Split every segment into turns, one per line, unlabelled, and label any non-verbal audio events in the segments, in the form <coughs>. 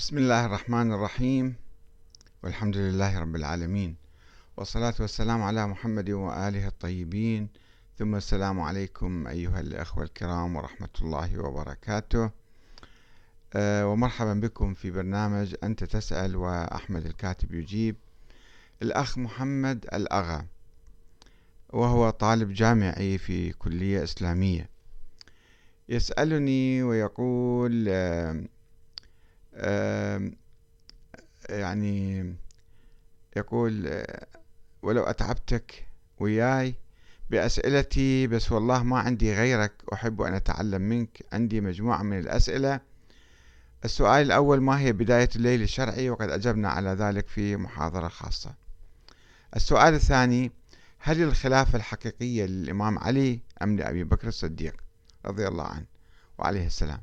بسم الله الرحمن الرحيم. والحمد لله رب العالمين. والصلاة والسلام على محمد وآله الطيبين. ثم السلام عليكم أيها الأخوة الكرام ورحمة الله وبركاته. أه ومرحبا بكم في برنامج أنت تسأل وأحمد الكاتب يجيب. الأخ محمد الأغا وهو طالب جامعي في كلية إسلامية. يسألني ويقول أه يعني يقول ولو أتعبتك وياي بأسئلتي بس والله ما عندي غيرك أحب أن أتعلم منك. عندي مجموعة من الأسئلة. السؤال الأول ما هي بداية الليل الشرعي؟ وقد أجبنا على ذلك في محاضرة خاصة. السؤال الثاني هل الخلافة الحقيقية للإمام علي أم لأبي بكر الصديق؟ رضي الله عنه. وعليه السلام.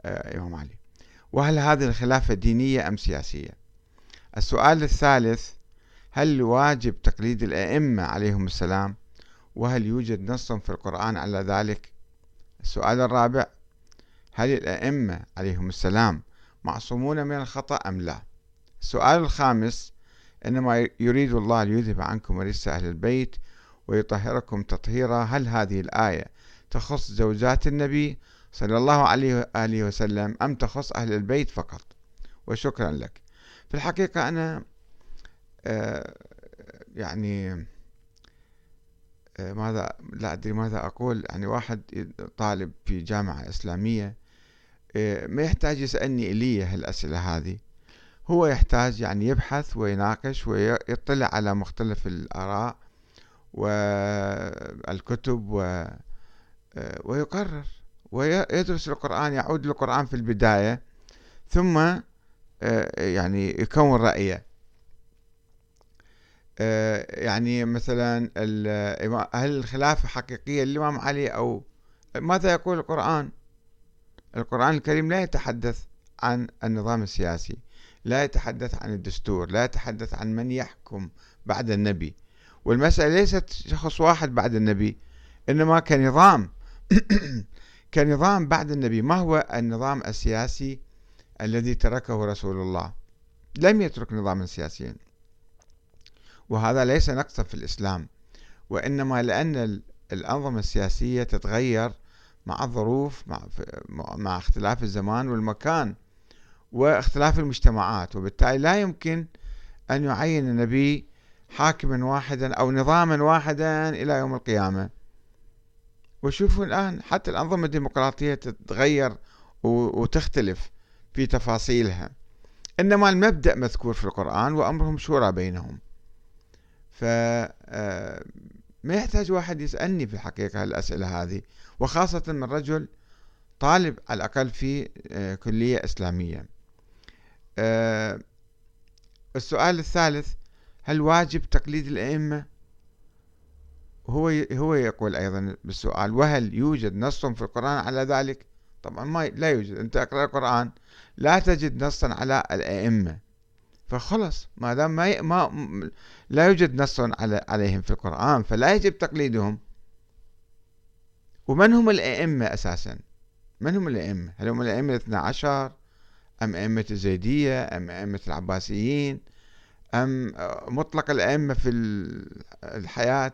آه إمام علي. وهل هذه الخلافة دينية أم سياسية؟ السؤال الثالث هل واجب تقليد الأئمة عليهم السلام؟ وهل يوجد نص في القرآن على ذلك؟ السؤال الرابع هل الأئمة عليهم السلام معصومون من الخطأ أم لا؟ السؤال الخامس إنما يريد الله ليذهب عنكم رجس أهل البيت ويطهركم تطهيرا هل هذه الآية تخص زوجات النبي صلى الله عليه وآله وسلم أم تخص أهل البيت فقط؟ وشكرا لك. في الحقيقة أنا آه، يعني آه، ماذا لا أدري ماذا أقول. يعني واحد طالب في جامعة إسلامية آه، ما يحتاج يسألني إلي هالأسئلة هذه. هو يحتاج يعني يبحث ويناقش ويطلع على مختلف الآراء والكتب ويقرر. ويدرس القرآن يعود للقرآن في البداية ثم آه، يعني يكون رأيه. آه، يعني مثلا هل الخلافة حقيقية للإمام علي أو ماذا يقول القرآن؟ القرآن الكريم لا يتحدث عن النظام السياسي لا يتحدث عن الدستور لا يتحدث عن من يحكم بعد النبي. والمسألة ليست شخص واحد بعد النبي إنما كنظام. <clears throat> كنظام بعد النبي ما هو النظام السياسي الذي تركه رسول الله؟ لم يترك نظاما سياسيا وهذا ليس نقصا في الإسلام وإنما لأن الأنظمة السياسية تتغير مع الظروف مع, اختلاف الزمان والمكان واختلاف المجتمعات. وبالتالي لا يمكن أن يعين النبي حاكما واحدا أو نظاما واحدا إلى يوم القيامة. وشوفوا الآن حتى الأنظمة الديمقراطية تتغير وتختلف في تفاصيلها. إنما المبدأ مذكور في القرآن وأمرهم شورى بينهم. ف آه، ما يحتاج واحد يسألني في الحقيقة الأسئلة هذه وخاصة من رجل طالب على الأقل في آه، كلية إسلامية. آه، السؤال الثالث هل واجب تقليد الأئمة؟ هو هو يقول أيضا بالسؤال وهل يوجد نص في القرآن على ذلك؟ طبعا ما لا يوجد. أنت أقرأ القرآن لا تجد نصا على الأئمة. فخلص ما دام ما, ما لا يوجد نص على عليهم في القرآن فلا يجب تقليدهم. ومن هم الأئمة أساسا؟ من هم الأئمة؟ هل هم الأئمة الاثنى عشر؟ أم أئمة الزيدية؟ أم أئمة العباسيين؟ أم مطلق الأئمة في الحياة؟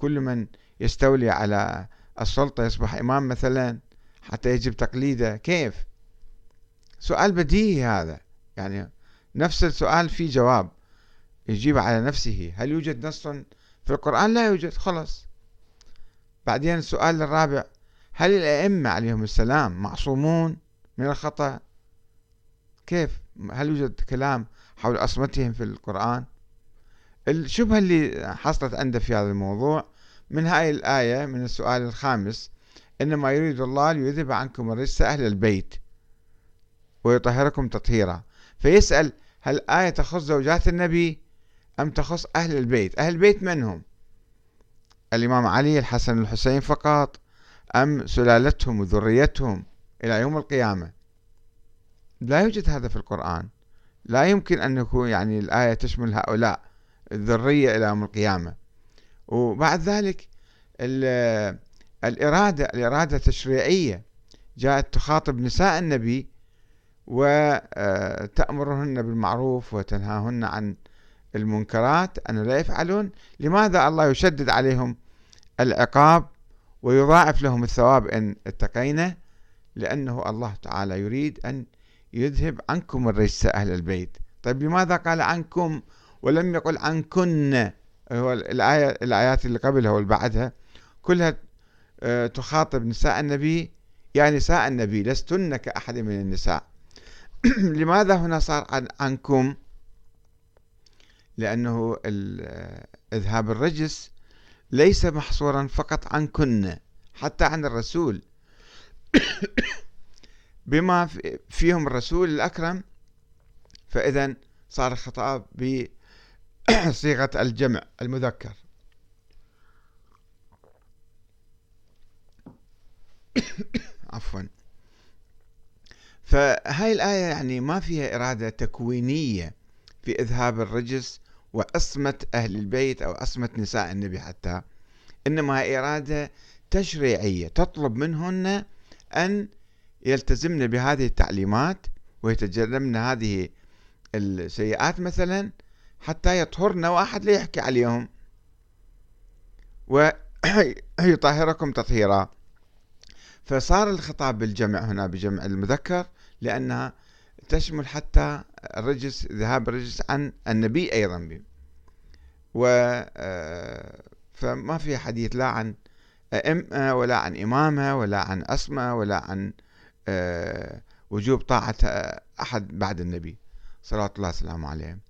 كل من يستولي على السلطة يصبح إمام مثلا حتى يجب تقليده. كيف؟ سؤال بديهي هذا. يعني نفس السؤال فيه جواب يجيب على نفسه. هل يوجد نص في القرآن؟ لا يوجد خلص بعدين السؤال الرابع هل الأئمة عليهم السلام معصومون من الخطأ؟ كيف؟ هل يوجد كلام حول عصمتهم في القرآن؟ الشبهة اللي حصلت عنده في هذا الموضوع من هاي الآية من السؤال الخامس إنما يريد الله ليذهب عنكم الرجس أهل البيت ويطهركم تطهيرا. فيسأل هل الآية تخص زوجات النبي أم تخص أهل البيت؟ أهل البيت من هم؟ الإمام علي الحسن الحسين فقط أم سلالتهم وذريتهم إلى يوم القيامة؟ لا يوجد هذا في القرآن. لا يمكن أن يكون يعني الآية تشمل هؤلاء الذرية إلى يوم القيامة. وبعد ذلك الإرادة الإرادة التشريعية. جاءت تخاطب نساء النبي وتأمرهن بالمعروف وتنهاهن عن المنكرات. أن لا يفعلون. لماذا الله يشدد عليهم العقاب ويضاعف لهم الثواب إن اتقينا؟ لأنه الله تعالى يريد أن يذهب عنكم الرجس أهل البيت. طيب لماذا قال عنكم ولم يقل عنكن؟ هو الآية الآيات اللي قبلها واللي بعدها كلها آه، تخاطب نساء النبي. يا نساء النبي لستن كأحد من النساء. <clears throat> لماذا هنا صار عن عنكم؟ لأنه إذهاب الرجس ليس محصورا فقط عنكن حتى عن الرسول. <clears throat> بما فيهم الرسول الأكرم فإذا صار الخطاب <coughs> بصيغة الجمع المذكر. <coughs> عفوا. فهاي الآية يعني ما فيها إرادة تكوينية في إذهاب الرجس وعصمة أهل البيت أو عصمة نساء النبي حتى إنما إرادة تشريعية تطلب منهن أن يلتزمن بهذه التعليمات ويتجنبن هذه السيئات مثلا حتى يطهرن واحد لا يحكي عليهم. ويطهركم تطهيرا. فصار الخطاب بالجمع هنا بجمع المذكر لأنها تشمل حتى الرجس ذهاب الرجس عن النبي أيضا. و آه، فما في حديث لا عن أئمة ولا عن إمامة ولا عن أسمة ولا عن آه، وجوب طاعة أحد بعد النبي. صلى الله وسلم عليه.